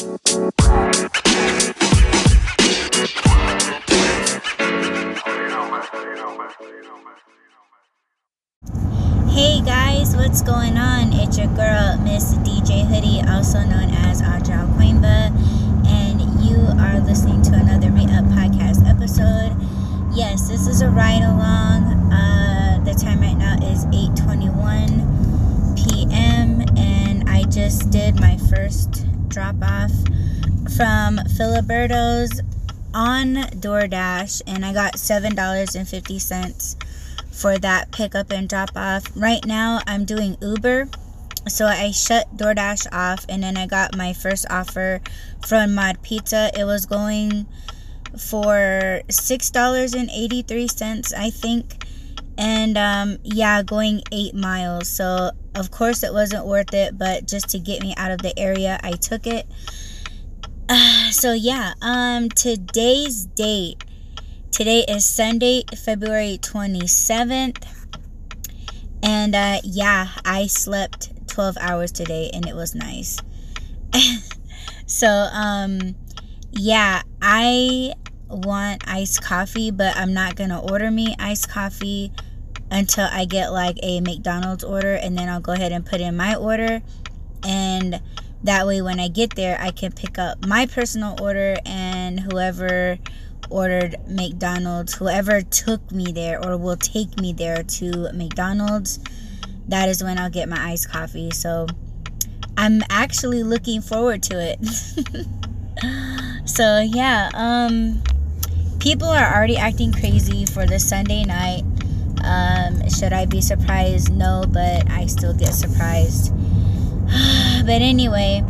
Hey guys, what's going on? It's your girl, Miss DJ Hoodie, also known as Audra Quaimba, and you are listening to another Re-up Podcast episode. Yes, this is a ride along. Uh, the time right now is 8:21 p.m. and I just did my first drop off from Filiberto's on DoorDash, and I got seven dollars and fifty cents for that pickup and drop off. Right now, I'm doing Uber. So I shut DoorDash off and then I got my first offer from Mod Pizza. It was going for $6.83, I think. And um, yeah, going eight miles. So, of course, it wasn't worth it, but just to get me out of the area, I took it. Uh, so, yeah, um, today's date Today is Sunday, February 27th. And uh, yeah, I slept 12 hours today and it was nice. so, um, yeah, I want iced coffee, but I'm not going to order me iced coffee until I get like a McDonald's order and then I'll go ahead and put in my order. And that way, when I get there, I can pick up my personal order and whoever ordered McDonald's, whoever took me there or will take me there to McDonald's, that is when I'll get my iced coffee. So I'm actually looking forward to it. so yeah, um people are already acting crazy for the Sunday night. Um, should I be surprised? No, but I still get surprised. but anyway,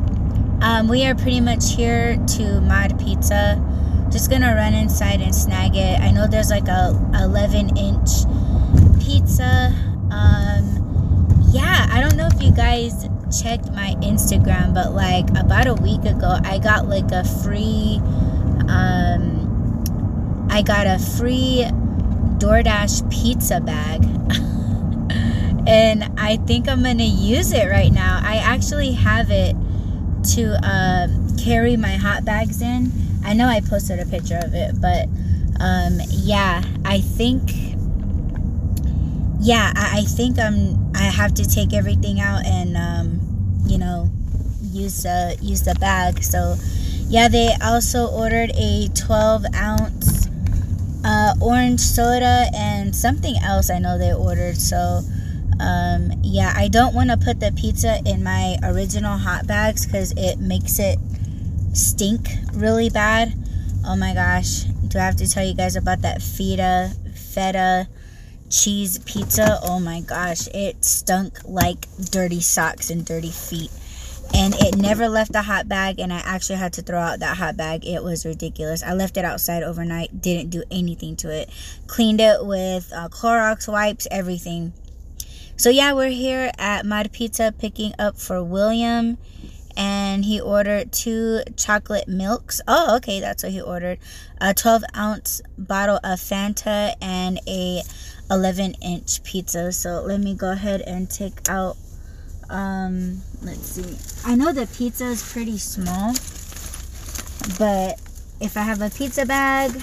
um, we are pretty much here to Mod Pizza just gonna run inside and snag it. I know there's like a 11 inch pizza. Um, yeah, I don't know if you guys checked my Instagram, but like about a week ago, I got like a free, um, I got a free DoorDash pizza bag. and I think I'm gonna use it right now. I actually have it to uh, carry my hot bags in I know I posted a picture of it, but um, yeah, I think yeah, I, I think I'm I have to take everything out and um, you know use the use the bag. So yeah, they also ordered a 12 ounce uh, orange soda and something else I know they ordered. So um, yeah, I don't want to put the pizza in my original hot bags because it makes it stink really bad. Oh my gosh. Do I have to tell you guys about that feta, feta cheese pizza? Oh my gosh. It stunk like dirty socks and dirty feet. And it never left the hot bag, and I actually had to throw out that hot bag. It was ridiculous. I left it outside overnight, didn't do anything to it. Cleaned it with uh, Clorox wipes, everything. So, yeah, we're here at Mod Pizza picking up for William and he ordered two chocolate milks. Oh, okay, that's what he ordered. A 12 ounce bottle of Fanta and a 11 inch pizza. So let me go ahead and take out. Um, let's see. I know the pizza is pretty small, but if I have a pizza bag,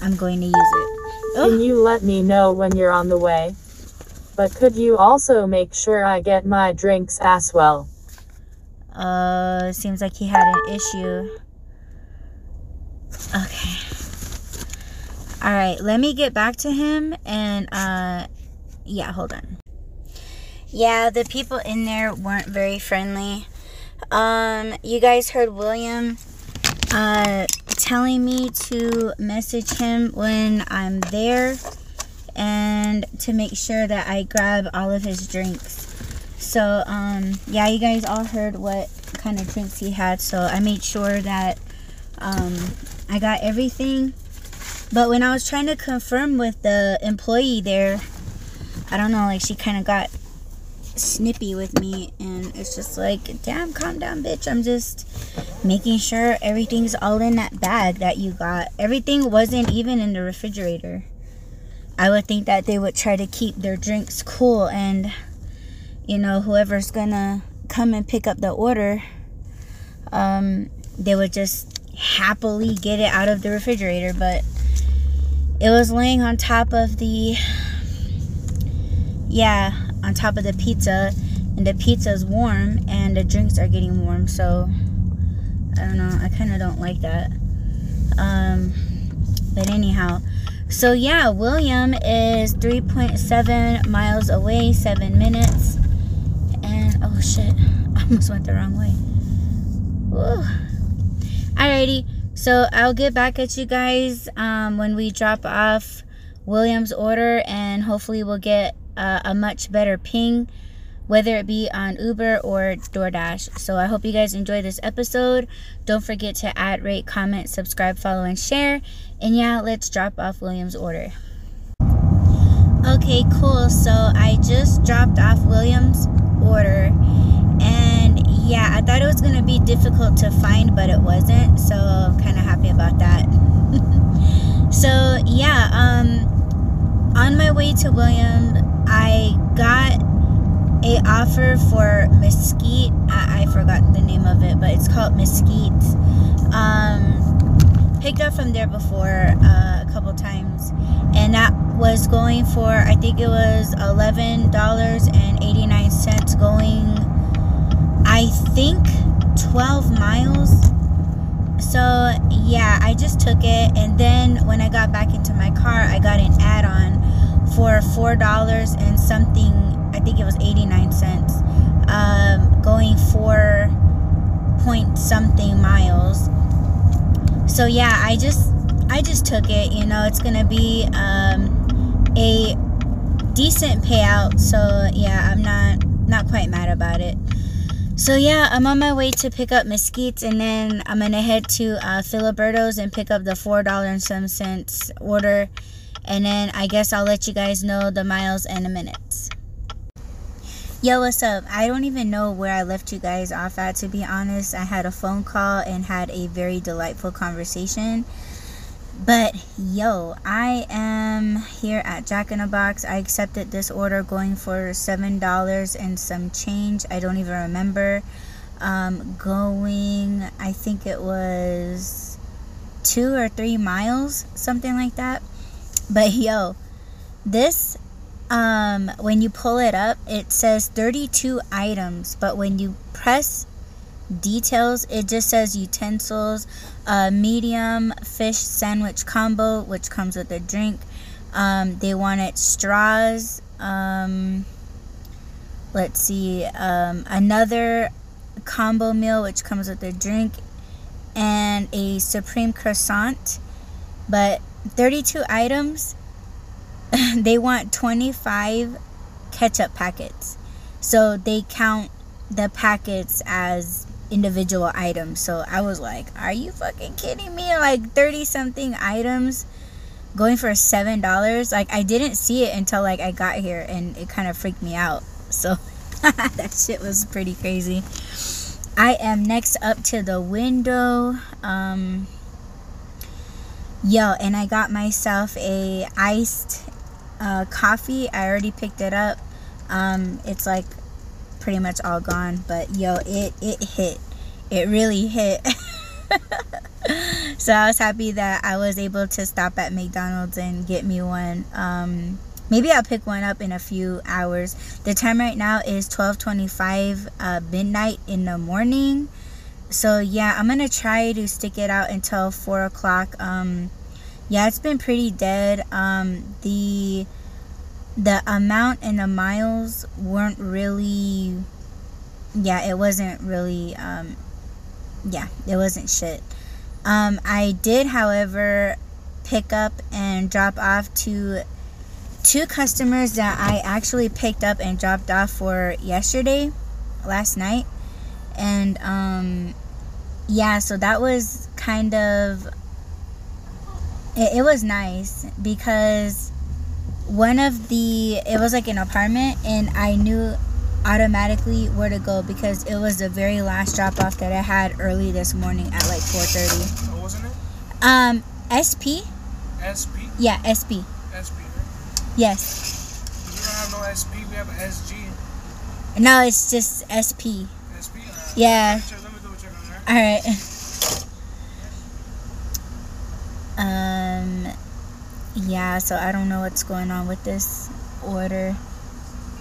I'm going to use it. Can you let me know when you're on the way? But could you also make sure I get my drinks as well? Uh, seems like he had an issue. Okay. All right, let me get back to him and uh yeah, hold on. Yeah, the people in there weren't very friendly. Um you guys heard William uh telling me to message him when I'm there and to make sure that I grab all of his drinks. So, um, yeah, you guys all heard what kind of drinks he had. So I made sure that um, I got everything. But when I was trying to confirm with the employee there, I don't know, like she kind of got snippy with me. And it's just like, damn, calm down, bitch. I'm just making sure everything's all in that bag that you got. Everything wasn't even in the refrigerator. I would think that they would try to keep their drinks cool and you know, whoever's gonna come and pick up the order, um, they would just happily get it out of the refrigerator, but it was laying on top of the yeah, on top of the pizza and the pizza's warm and the drinks are getting warm, so I don't know, I kind of don't like that. Um but anyhow, so yeah, William is 3.7 miles away, 7 minutes. And oh shit, I almost went the wrong way. Woo. Alrighty, so I'll get back at you guys um, when we drop off William's order, and hopefully we'll get uh, a much better ping, whether it be on Uber or DoorDash. So I hope you guys enjoy this episode. Don't forget to add, rate, comment, subscribe, follow, and share. And yeah, let's drop off William's order. Okay, cool. So I just dropped off William's order And yeah, I thought it was gonna be difficult to find, but it wasn't. So I'm kind of happy about that. so yeah, um, on my way to William, I got a offer for Mesquite. I, I forgot the name of it, but it's called Mesquite. Um, picked up from there before uh, a couple times, and that was going for I think it was eleven dollars and eighty nine cents going I think 12 miles. So, yeah, I just took it. And then when I got back into my car, I got an add on for $4 and something. I think it was 89 cents. Um, going four point something miles. So, yeah, I just. I just took it, you know, it's gonna be um, a decent payout. So yeah, I'm not not quite mad about it. So yeah, I'm on my way to pick up mesquites and then I'm gonna head to uh, Filiberto's and pick up the four dollar and some cents order, and then I guess I'll let you guys know the miles and the minutes. Yo, what's up? I don't even know where I left you guys off at. To be honest, I had a phone call and had a very delightful conversation. But yo, I am here at Jack in the Box. I accepted this order going for seven dollars and some change. I don't even remember. Um, going, I think it was two or three miles, something like that. But yo, this um, when you pull it up, it says 32 items, but when you press details, it just says utensils, uh, medium fish sandwich combo, which comes with a drink. Um, they wanted straws. Um, let's see, um, another combo meal, which comes with a drink, and a supreme croissant. But 32 items, they want 25 ketchup packets. So they count the packets as individual items. So I was like, are you fucking kidding me? Like 30 something items going for $7. Like I didn't see it until like I got here and it kind of freaked me out. So that shit was pretty crazy. I am next up to the window. Um yo, and I got myself a iced uh, coffee. I already picked it up. Um it's like pretty much all gone but yo it it hit. It really hit. So i was happy that i was able to stop at mcdonald's and get me one. Um, maybe i'll pick one up in a few hours. The time right now is 12:25 uh, midnight in the morning so yeah i'm gonna try to stick it out until four o'clock. Um, yeah it's been pretty dead. Um, the the amount and the miles weren't really yeah it wasn't really um yeah it wasn't shit. Um i did however pick up and drop off to two customers that i actually picked up and dropped off for yesterday last night. And um yeah so that was kind of it, it was nice because one of the it was like an apartment and i knew automatically where to go because it was the very last drop off that i had early this morning at like 4.30 what wasn't it? Um sp sp yeah sp sp right? yes. We don't have no sp we have sg no it's just sp sp uh, Yeah. All right. Um, yeah. So I don't know what's going on with this order.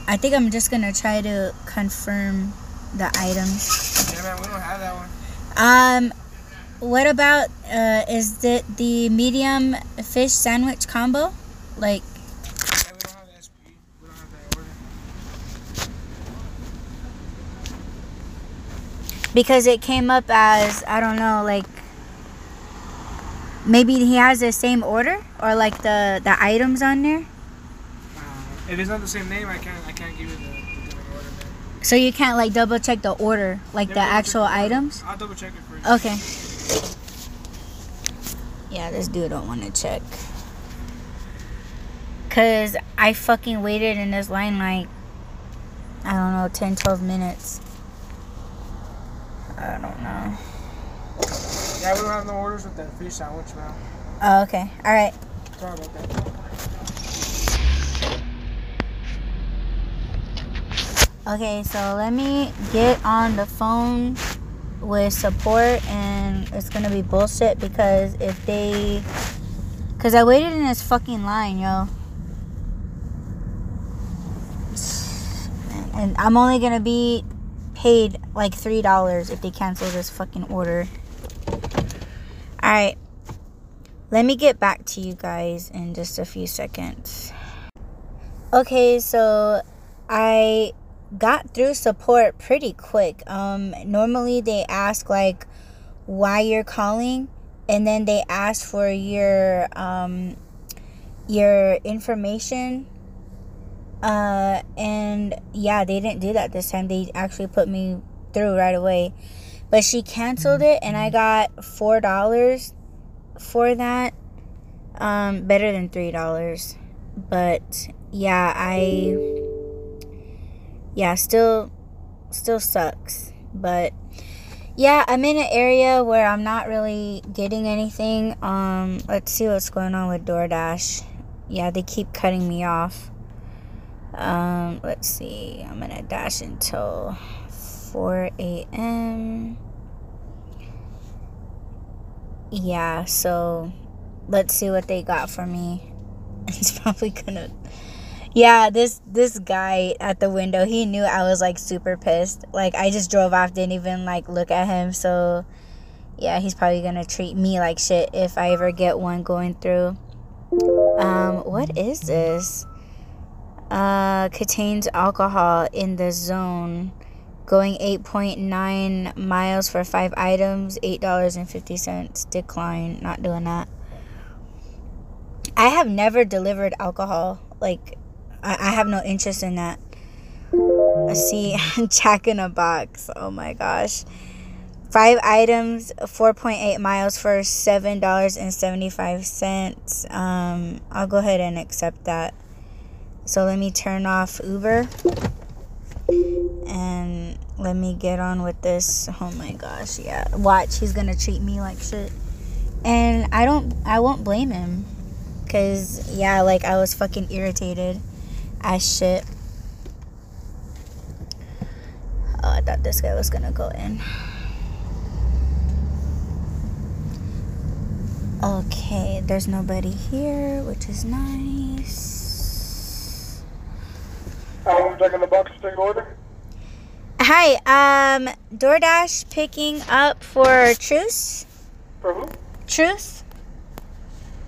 I think I'm just gonna try to confirm the items. Yeah, man, we don't have that one. Um, what about uh, is it the medium fish sandwich combo? Like, Yeah, we don't have the SP. We don't have that order. Because it came up as I don't know, like maybe he has the same order or like the the items on there. Uh, if it's not the same name, I can't. I can't give you the, the order. So you can't like double check the order, like Yeah, the actual items. I'll double check it for you. Okay. Yeah, this dude don't want to check. Cause I fucking waited in this line like I don't know 10 12 minutes. I don't know. Yeah, we don't have no orders with that fish sandwich, man. Oh, okay. All right. Sorry about that. Okay, so let me get on the phone with support and it's gonna be bullshit because if they because I waited in this fucking line, yo. And I'm only gonna be paid like three dollars if they cancel this fucking order. Alright. Let me get back to you guys in just a few seconds. Okay, so I got through support pretty quick. Um, normally they ask like why you're calling, and then they ask for your um, your information. Uh, and yeah, they didn't do that this time. They actually put me through right away, but she canceled it, and I got four dollars for that. Um, better than three dollars, but yeah, I yeah, still still sucks. But yeah, I'm in an area where I'm not really getting anything. Um, let's see what's going on with DoorDash. Yeah, they keep cutting me off. Um, let's see. I'm gonna dash until 4 a.m. Yeah, so let's see what they got for me. It's probably gonna yeah, this this guy at the window, he knew I was like super pissed. Like I just drove off, didn't even like look at him. So yeah, he's probably gonna treat me like shit if I ever get one going through. Um, what is this? Uh, contains alcohol in the zone. Going 8.9 miles for five items, $8.50. Decline. Not doing that. I have never delivered alcohol. Like, I, I have no interest in that. See Jack in a box. Oh my gosh. Five items, 4.8 miles for $7.75. Um, I'll go ahead and accept that. So let me turn off Uber and let me get on with this. Oh my gosh, yeah. Watch, he's gonna treat me like shit. And I don't, I won't blame him. Cause, yeah, like I was fucking irritated as shit. Oh, I thought this guy was gonna go in. Okay, there's nobody here, which is nice. I'm checking the box to take order. Hi, um, DoorDash picking up for Truce? For who? Truth?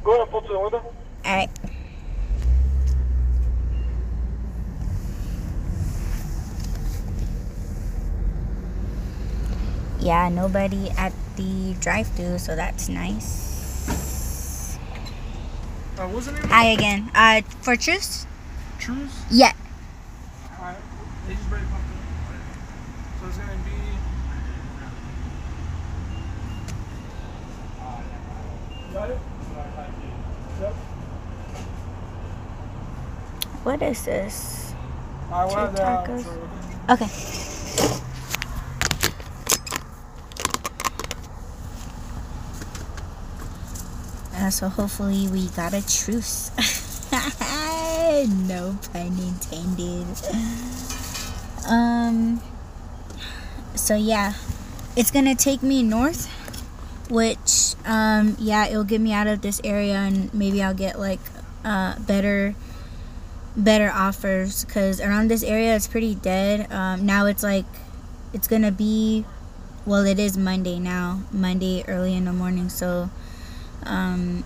Go ahead, pull to the window. Alright. Yeah, nobody at the drive thru so that's nice. Uh, what's the name? Hi again. Uh, for Truce? Truce. Yeah. They just it. So it's gonna be. Got it? Yep. What is this? I want tacos. Okay. Uh, so hopefully we got a truce. no pun intended. Um. So yeah, it's gonna take me north which um yeah it'll get me out of this area and maybe i'll get like uh better better offers. Because around this area it's pretty dead. Um now it's like it's gonna be well it is monday now. Monday early in the morning. So um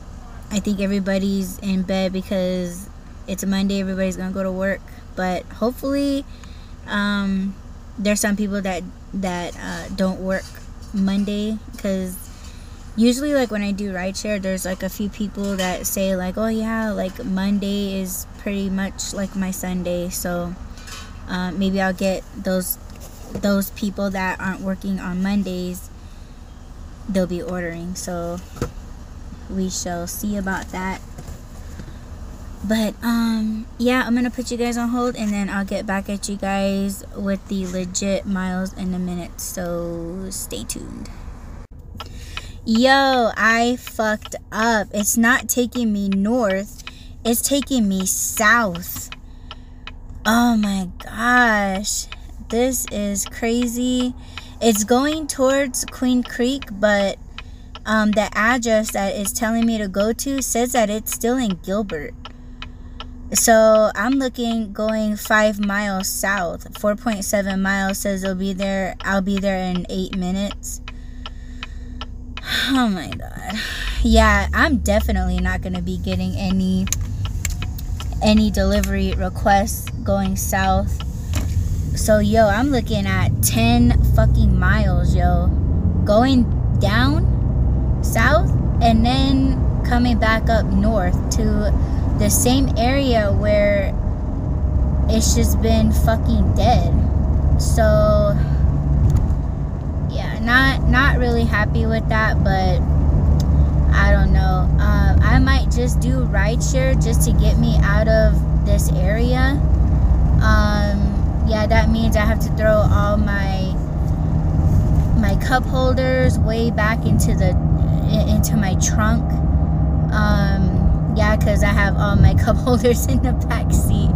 i think everybody's in bed because it's monday. Everybody's gonna go to work. But hopefully um there's some people that that uh, don't work monday because usually like when i do rideshare there's like a few people that say like oh yeah like monday is pretty much like my sunday so uh, maybe i'll get those those people that aren't working on mondays they'll be ordering. So we shall see about that but um yeah i'm gonna put you guys on hold and then i'll get back at you guys with the legit miles in a minute so stay tuned Yo, I fucked up. It's not taking me north, it's taking me south. Oh my gosh. This is crazy. It's going towards Queen Creek, but um, the address that it's telling me to go to says that it's still in Gilbert. So I'm looking going five miles south. 4.7 miles says it'll be there. I'll be there in eight minutes. Oh my god. Yeah, I'm definitely not gonna be getting any any delivery requests going south. So yo, I'm looking at 10 fucking miles, yo. Going down south and then coming back up north to the same area where it's just been fucking dead. So yeah, not not really happy with that but i don't know. Uh, i might just do rideshare just to get me out of this area. Um, yeah that means i have to throw all my my cup holders way back into the into my trunk um, yeah because i have all my cup holders in the back seat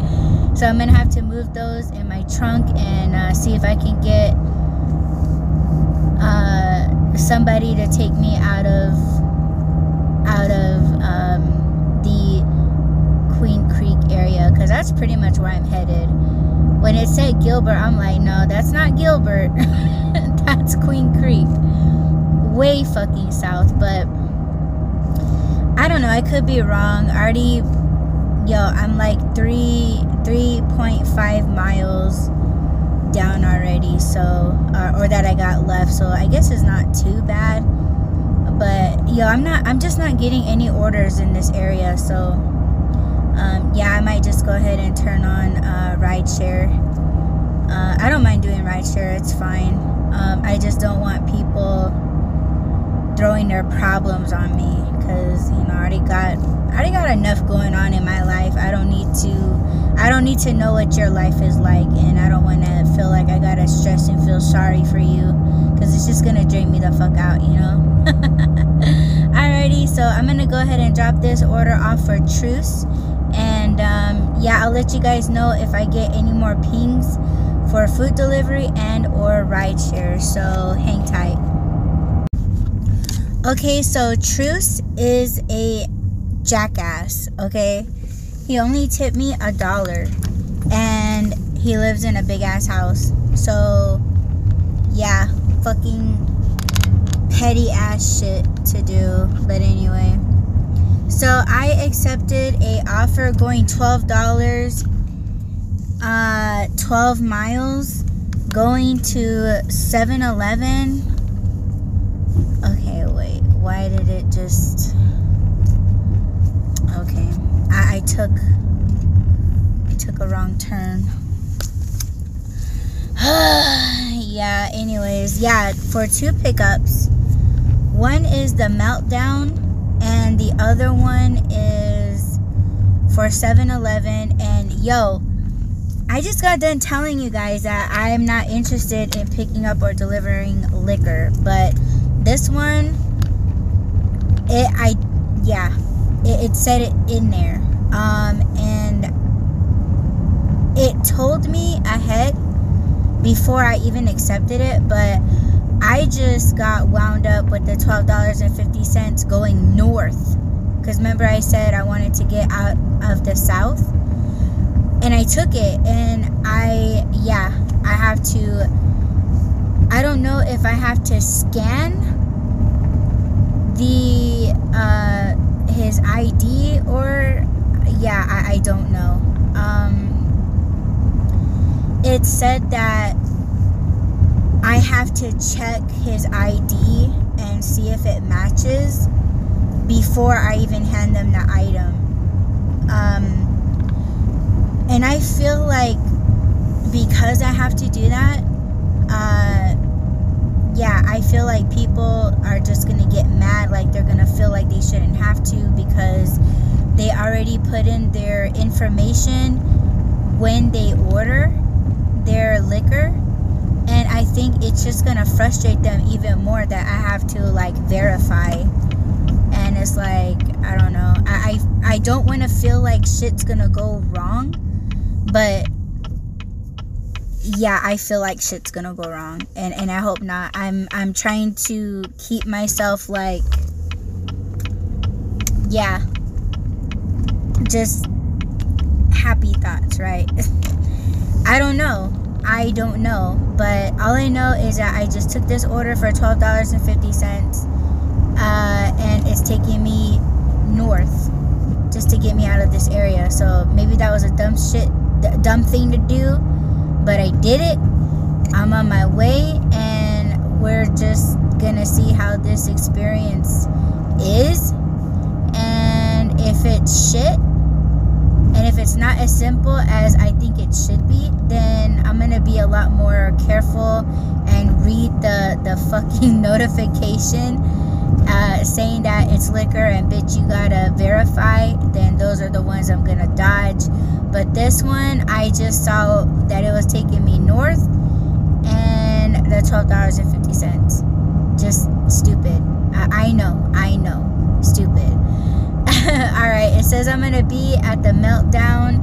so i'm gonna have to move those in my trunk and uh, see if i can get uh, somebody to take me out of out of um, the Queen Creek area because that's pretty much where I'm headed. When it said Gilbert, I'm like, no, that's not Gilbert. that's Queen Creek. Way fucking south, but I don't know. I could be wrong. I already, yo, I'm like three, 3.5 miles down already so or, or that I got left so I guess it's not too bad but yo I'm not I'm just not getting any orders in this area so um, yeah I might just go ahead and turn on uh, rideshare uh, I don't mind doing rideshare it's fine um, I just don't want people throwing their problems on me because you know I already got I already got enough going on in my life I don't need to I don't need to know what your life is like, and I don't want to feel like I gotta stress and feel sorry for you because it's just gonna drain me the fuck out, you know. Alrighty, so I'm gonna go ahead and drop this order off for Truce, and um, yeah, I'll let you guys know if I get any more pings for food delivery and or ride rideshare. So hang tight. Okay, so Truce is a jackass. Okay he only tipped me a dollar and he lives in a big ass house so yeah fucking petty ass shit to do but anyway so i accepted a offer going $12 uh 12 miles going to 7-eleven okay wait why did it just okay I, I took I took a wrong turn. yeah, anyways, yeah, for two pickups. One is the meltdown and the other one is for 7-Eleven and yo, I just got done telling you guys that I am not interested in picking up or delivering liquor, but this one it I yeah, it, it said it in there um, and it told me ahead before I even accepted it, but I just got wound up with the $12.50 going north. Because remember, I said I wanted to get out of the south? And I took it, and I, yeah, I have to. I don't know if I have to scan the uh, his ID or yeah, I, I don't know. Um, it said that I have to check his ID and see if it matches before I even hand them the item. Um, and I feel like because I have to do that, uh, yeah, I feel like people are just gonna get mad, like they're gonna feel like they shouldn't have to because they already put in their information when they order their liquor. And i think it's just gonna frustrate them even more that i have to like verify. And it's like i don't know. I i, I don't want to feel like shit's gonna go wrong but yeah i feel like shit's gonna go wrong and and i hope not i'm i'm trying to keep myself like yeah just happy thoughts, right? I don't know. I don't know. But all I know is that I just took this order for $12.50 uh, and it's taking me north just to get me out of this area. So maybe that was a dumb shit, dumb thing to do, but I did it. I'm on my way and we're just gonna see how this experience is. And if it's shit, and if it's not as simple as I think it should be, then I'm gonna be a lot more careful and read the the fucking notification uh, saying that it's liquor and bitch you gotta verify. Then those are the ones I'm gonna dodge. But this one, I just saw that it was taking me north, and the twelve dollars and fifty cents. Just stupid. I, I know. I know. Stupid. all right it says i'm gonna be at the meltdown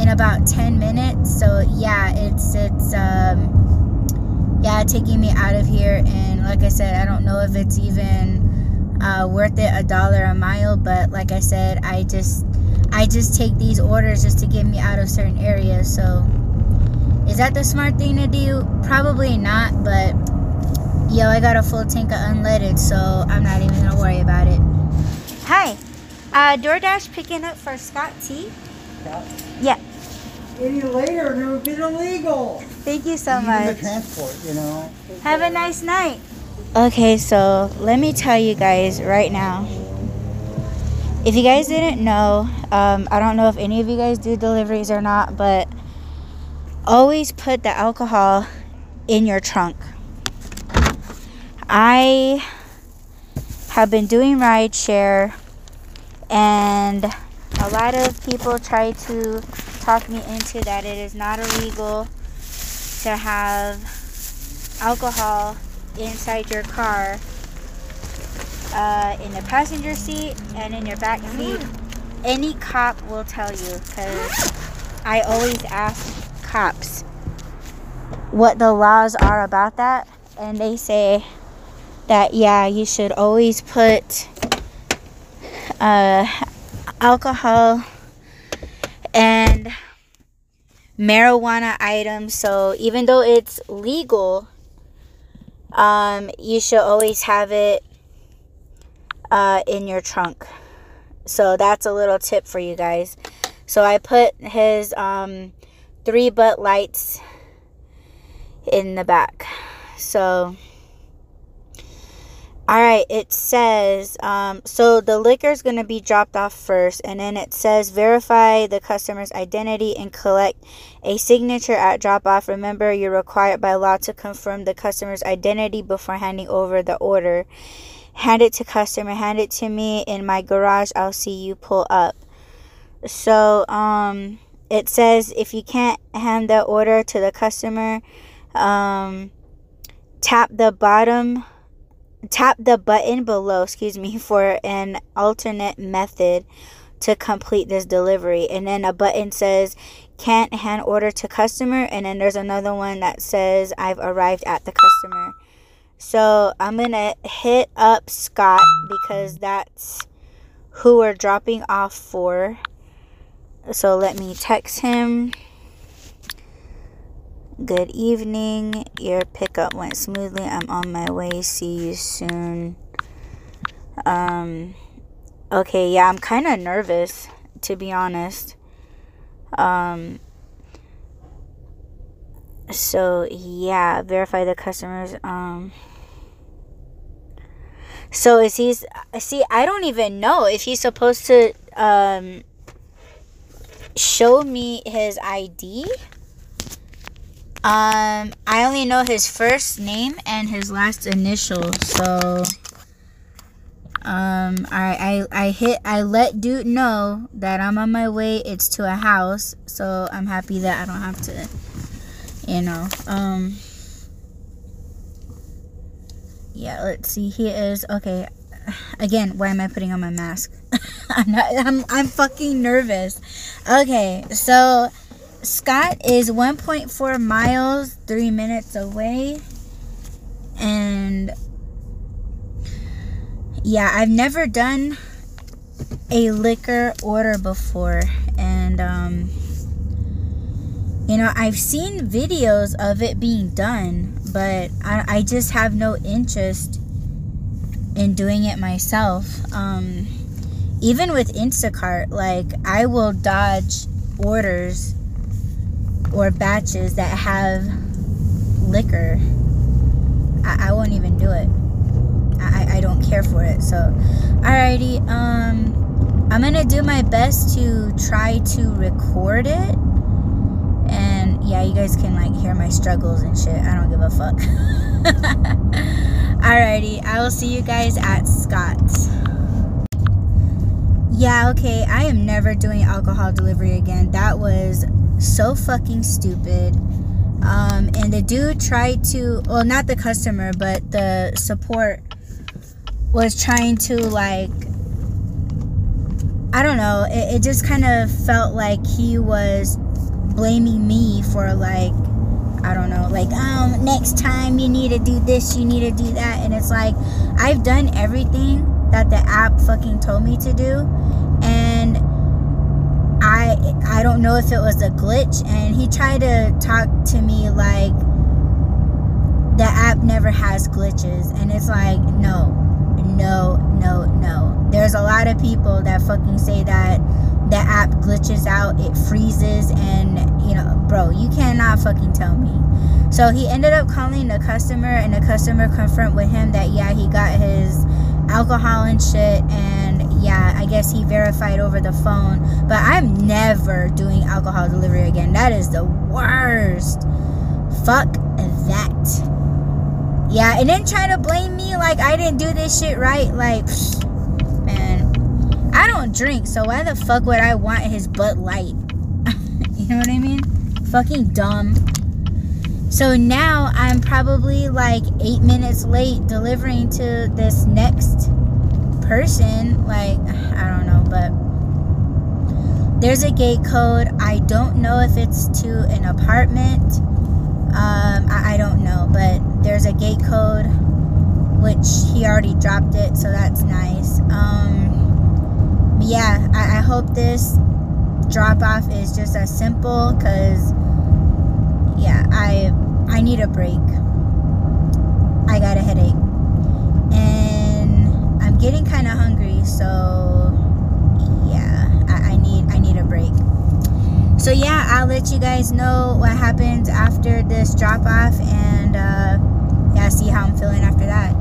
in about 10 minutes so yeah it's it's um yeah taking me out of here and like i said i don't know if it's even uh, worth it a dollar a mile but like i said i just i just take these orders just to get me out of certain areas so is that the smart thing to do probably not but yo i got a full tank of unleaded so i'm not even gonna worry about it hi uh, DoorDash picking up for Scott T. Yeah. Yeah. Any later, and it would be illegal. Thank you so Even much. the transport, you know. Have a nice night. Okay, so let me tell you guys right now. If you guys didn't know, um, I don't know if any of you guys do deliveries or not, but always put the alcohol in your trunk. I have been doing ride share and a lot of people try to talk me into that it is not illegal to have alcohol inside your car uh, in the passenger seat and in your back seat any cop will tell you because i always ask cops what the laws are about that and they say that yeah you should always put uh, alcohol and marijuana items. So even though it's legal, um, you should always have it uh, in your trunk. So that's a little tip for you guys. So I put his um, three Bud Lights in the back. So all right, it says um, so the liquor is going to be dropped off first, and then it says verify the customer's identity and collect a signature at drop off. Remember, you're required by law to confirm the customer's identity before handing over the order. Hand it to customer, hand it to me in my garage. I'll see you pull up. So um, it says if you can't hand the order to the customer, um, tap the bottom tap the button below, excuse me, for an alternate method to complete this delivery. And then a button says can't hand order to customer and then there's another one that says I've arrived at the customer. So I'm gonna hit up Scott because that's who we're dropping off for. So let me text him. Good evening. Your pickup went smoothly. I'm on my way. See you soon. Um okay, yeah, I'm kind of nervous to be honest. Um so yeah, verify the customers um so is he's see I don't even know if he's supposed to um show me his ID. Um I only know his first name and his last initial. So um I I I hit I let dude know that I'm on my way. It's to a house. So I'm happy that I don't have to you know. Um yeah, let's see. He is okay. Again, why am I putting on my mask? I'm not. I'm. I'm fucking nervous. Okay, so Scott is 1.4 miles, three minutes away, and yeah, I've never done a liquor order before, and um, you know, I've seen videos of it being done, but I, I just have no interest in doing it myself. Um, even with Instacart, like I will dodge orders or batches that have liquor. I, I won't even do it. I, I don't care for it. So, alrighty. Um, I'm gonna do my best to try to record it. And yeah, you guys can like hear my struggles and shit. I don't give a fuck. Alrighty, I will see you guys at Scott's. Yeah, okay, I am never doing alcohol delivery again. That was so fucking stupid. Um, and the dude tried to, well, not the customer, but the support was trying to, like, I don't know, it, it just kind of felt like he was blaming me for, like, I don't know, like, um, next time you need to do this, you need to do that. And it's like, I've done everything that the app fucking told me to do. And I don't know if it was a glitch and he tried to talk to me like the app never has glitches and it's like no no no no. There's a lot of people that fucking say that the app glitches out it freezes and you know bro you cannot fucking tell me. So he ended up calling the customer and the customer confirmed with him that yeah he got his alcohol and shit and yeah i guess he verified over the phone but i'm never doing alcohol delivery again. That is the worst. Fuck that. Yeah and then try to blame me like i didn't do this shit right like man. I don't drink so why the fuck would i want his Bud Light? You know what i mean? Fucking dumb. So now I'm probably like eight minutes late delivering to this next person. Like, I don't know, but there's a gate code. I don't know if it's to an apartment. Um, I, I don't know, but there's a gate code, which he already dropped it, so that's nice. Um, yeah, I, I hope this drop off is just as simple because yeah, I I need a break. I got a headache. And I'm getting kind of hungry, so yeah, I, I need I need a break. So yeah, I'll let you guys know what happens after this drop off and uh, yeah, see how I'm feeling after that.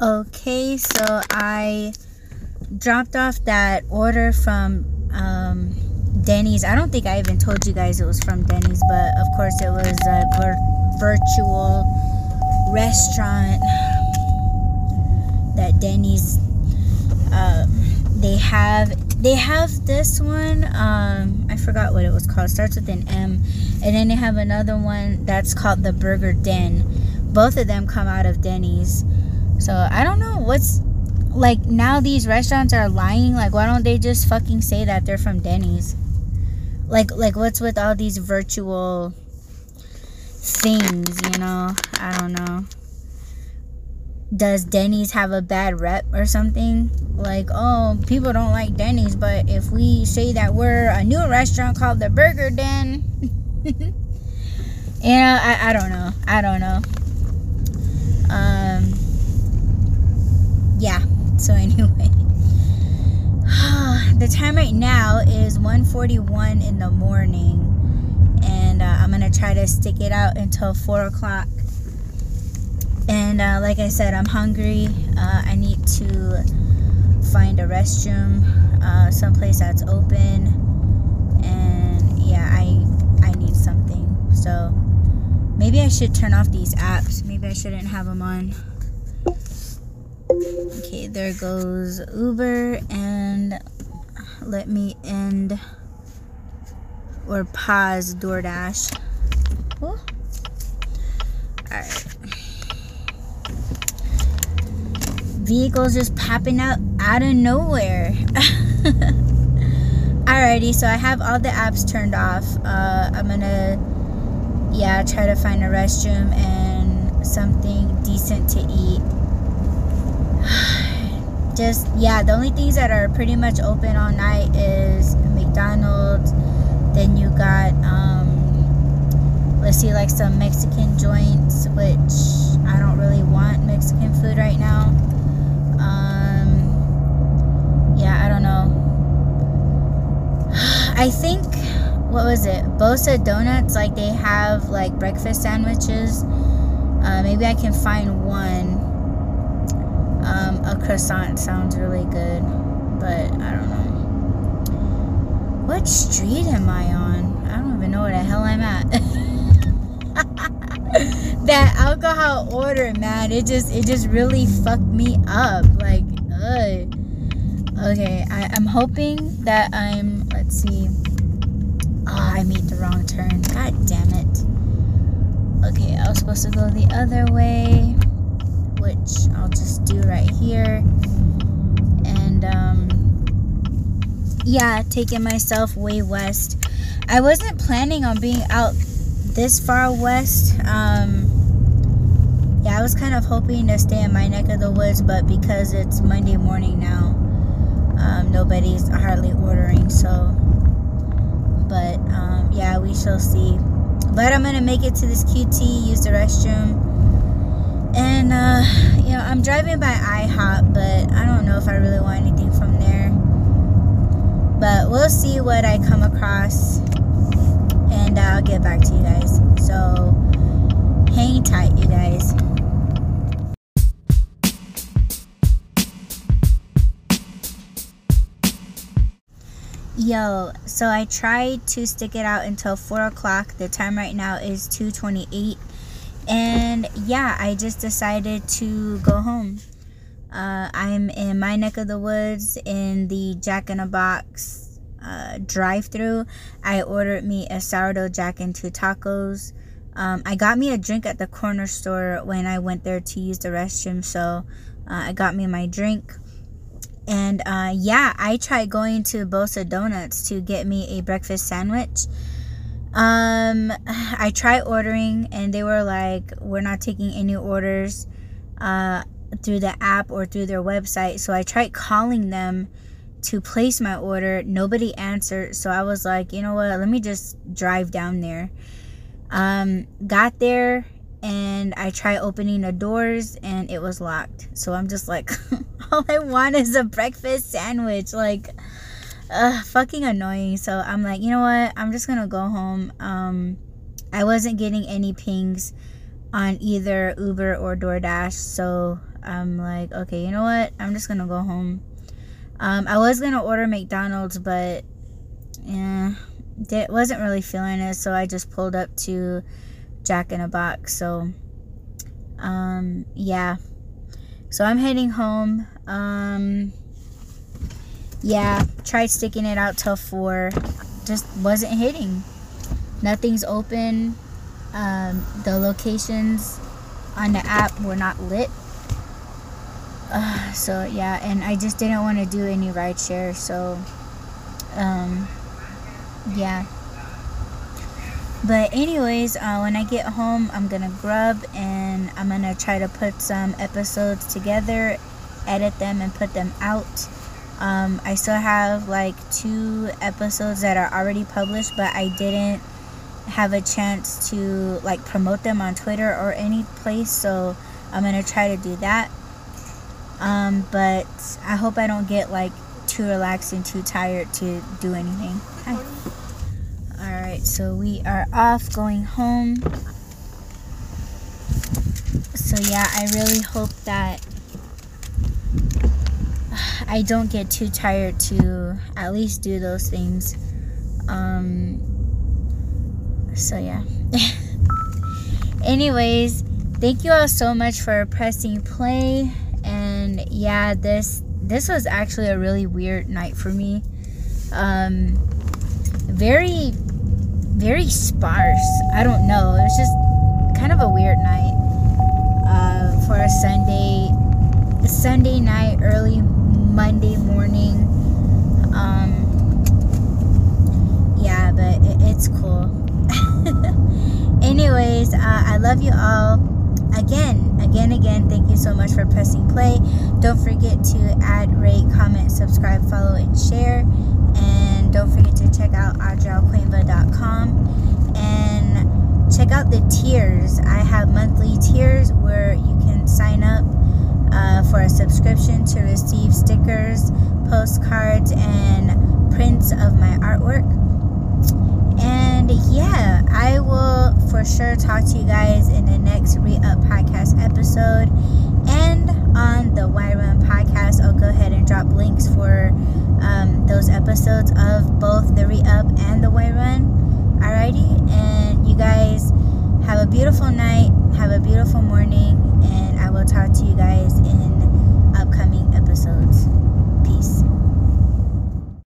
Okay, so I dropped off that order from um, Denny's. I don't think I even told you guys it was from Denny's, but of course it was a vir- virtual restaurant that Denny's um, they have they have this one um, I forgot what it was called. It starts with an M, and then they have another one that's called the Burger Den. Both of them come out of Denny's. So I don't know what's like now these restaurants are lying. Like why don't they just fucking say that they're from Denny's? like like what's with all these virtual things you know i don't know does Denny's have a bad rep or something? Like, oh, people don't like Denny's, but if we say that we're a new restaurant called the Burger Den, you know, I, I don't know. I don't know. Um, yeah. So anyway, the time right now is 1:41 in the morning, and uh, I'm gonna try to stick it out until four o'clock and uh, like I said, I'm hungry. Uh, I need to find a restroom, uh, someplace that's open, and yeah, I I need something. So maybe I should turn off these apps. Maybe I shouldn't have them on. Okay, there goes Uber, and let me end or pause DoorDash. All right. Vehicles just popping up out of nowhere. Alrighty, so I have all the apps turned off. Uh, I'm gonna, yeah, try to find a restroom and something decent to eat. Just, yeah, the only things that are pretty much open all night is McDonald's. Then you got, um, let's see, like some Mexican joints, which I don't really want Mexican food right now. Um, yeah, I don't know. I think what was it? Bosa Donuts, like they have like breakfast sandwiches. Uh, maybe I can find one. Um, a croissant sounds really good, but I don't know. What street am I on? I don't even know where the hell I'm at. that alcohol order, man, it just it just really fucked me up. Ugh. Okay, I, I'm hoping that I'm let's see. Oh, I made the wrong turn. God damn it. Okay, I was supposed to go the other way, which I'll just do right here. And um yeah, taking myself way west. I wasn't planning on being out this far west. Um, I was kind of hoping to stay in my neck of the woods, but because it's Monday morning now, um, nobody's hardly ordering. So, but um, yeah, we shall see. But I'm gonna make it to this QT, use the restroom, and uh, you know, I'm driving by IHOP, but I don't know if I really want anything from there. But we'll see what I come across and I'll get back to you guys. So hang tight, you guys. Yo, so I tried to stick it out until 4 o'clock. The time right now is 2.28. And yeah, I just decided to go home. Uh, I'm in my neck of the woods in the Jack in a Box uh, drive through. I ordered me a sourdough jack and two tacos. Um, I got me a drink at the corner store when I went there to use the restroom. So uh, I got me my drink. And uh, yeah, I tried going to Bosa Donuts to get me a breakfast sandwich. Um, I tried ordering and they were like, we're not taking any orders uh, through the app or through their website. So I tried calling them to place my order. Nobody answered. So I was like, you know what? Let me just drive down there. Um, got there and I tried opening the doors and it was locked. So I'm just like, all I want is a breakfast sandwich. Like, uh, fucking annoying. So I'm like, you know what? I'm just gonna go home. Um, I wasn't getting any pings on either Uber or DoorDash. So I'm like, okay, you know what? I'm just gonna go home. Um, I was gonna order McDonald's, but yeah, wasn't really feeling it, so I just pulled up to Jack in a Box. So, um, yeah. So I'm heading home. Um, yeah, tried sticking it out till four, just wasn't hitting. Nothing's open. Um, the locations on the app were not lit uh, so yeah and i just didn't want to do any ride share so um yeah But anyways, uh, when I get home, I'm gonna grub and I'm gonna try to put some episodes together, edit them, and put them out. Um, I still have like two episodes that are already published, but I didn't have a chance to like promote them on Twitter or any place, so I'm gonna try to do that. Um, but I hope I don't get like too relaxed and too tired to do anything. Hi. All right, so we are off going home. So yeah, I really hope that I don't get too tired to at least do those things. Um, so yeah. Anyways, thank you all so much for pressing play. And yeah, this this was actually a really weird night for me. Um, very very sparse. I don't know. It was just kind of a weird night uh, for a Sunday Sunday night, early Monday morning. Um, yeah, but it, it's cool. Anyways, uh, I love you all. Again, again, again, thank you so much for pressing play. Don't forget to add, rate, comment, subscribe, follow, and share. And don't forget to check out audreyalquenva.com and check out the tiers. I have monthly tiers where you can sign up uh, for a subscription to receive stickers, postcards, and prints of my artwork. And yeah, I will for sure talk to you guys in the next Re-up podcast episode. And on the Why Run podcast. I'll go ahead and drop links for um, those episodes of both the Re-up and the Why Run. Alrighty, and you guys have a beautiful night, have a beautiful morning, and I will talk to you guys in upcoming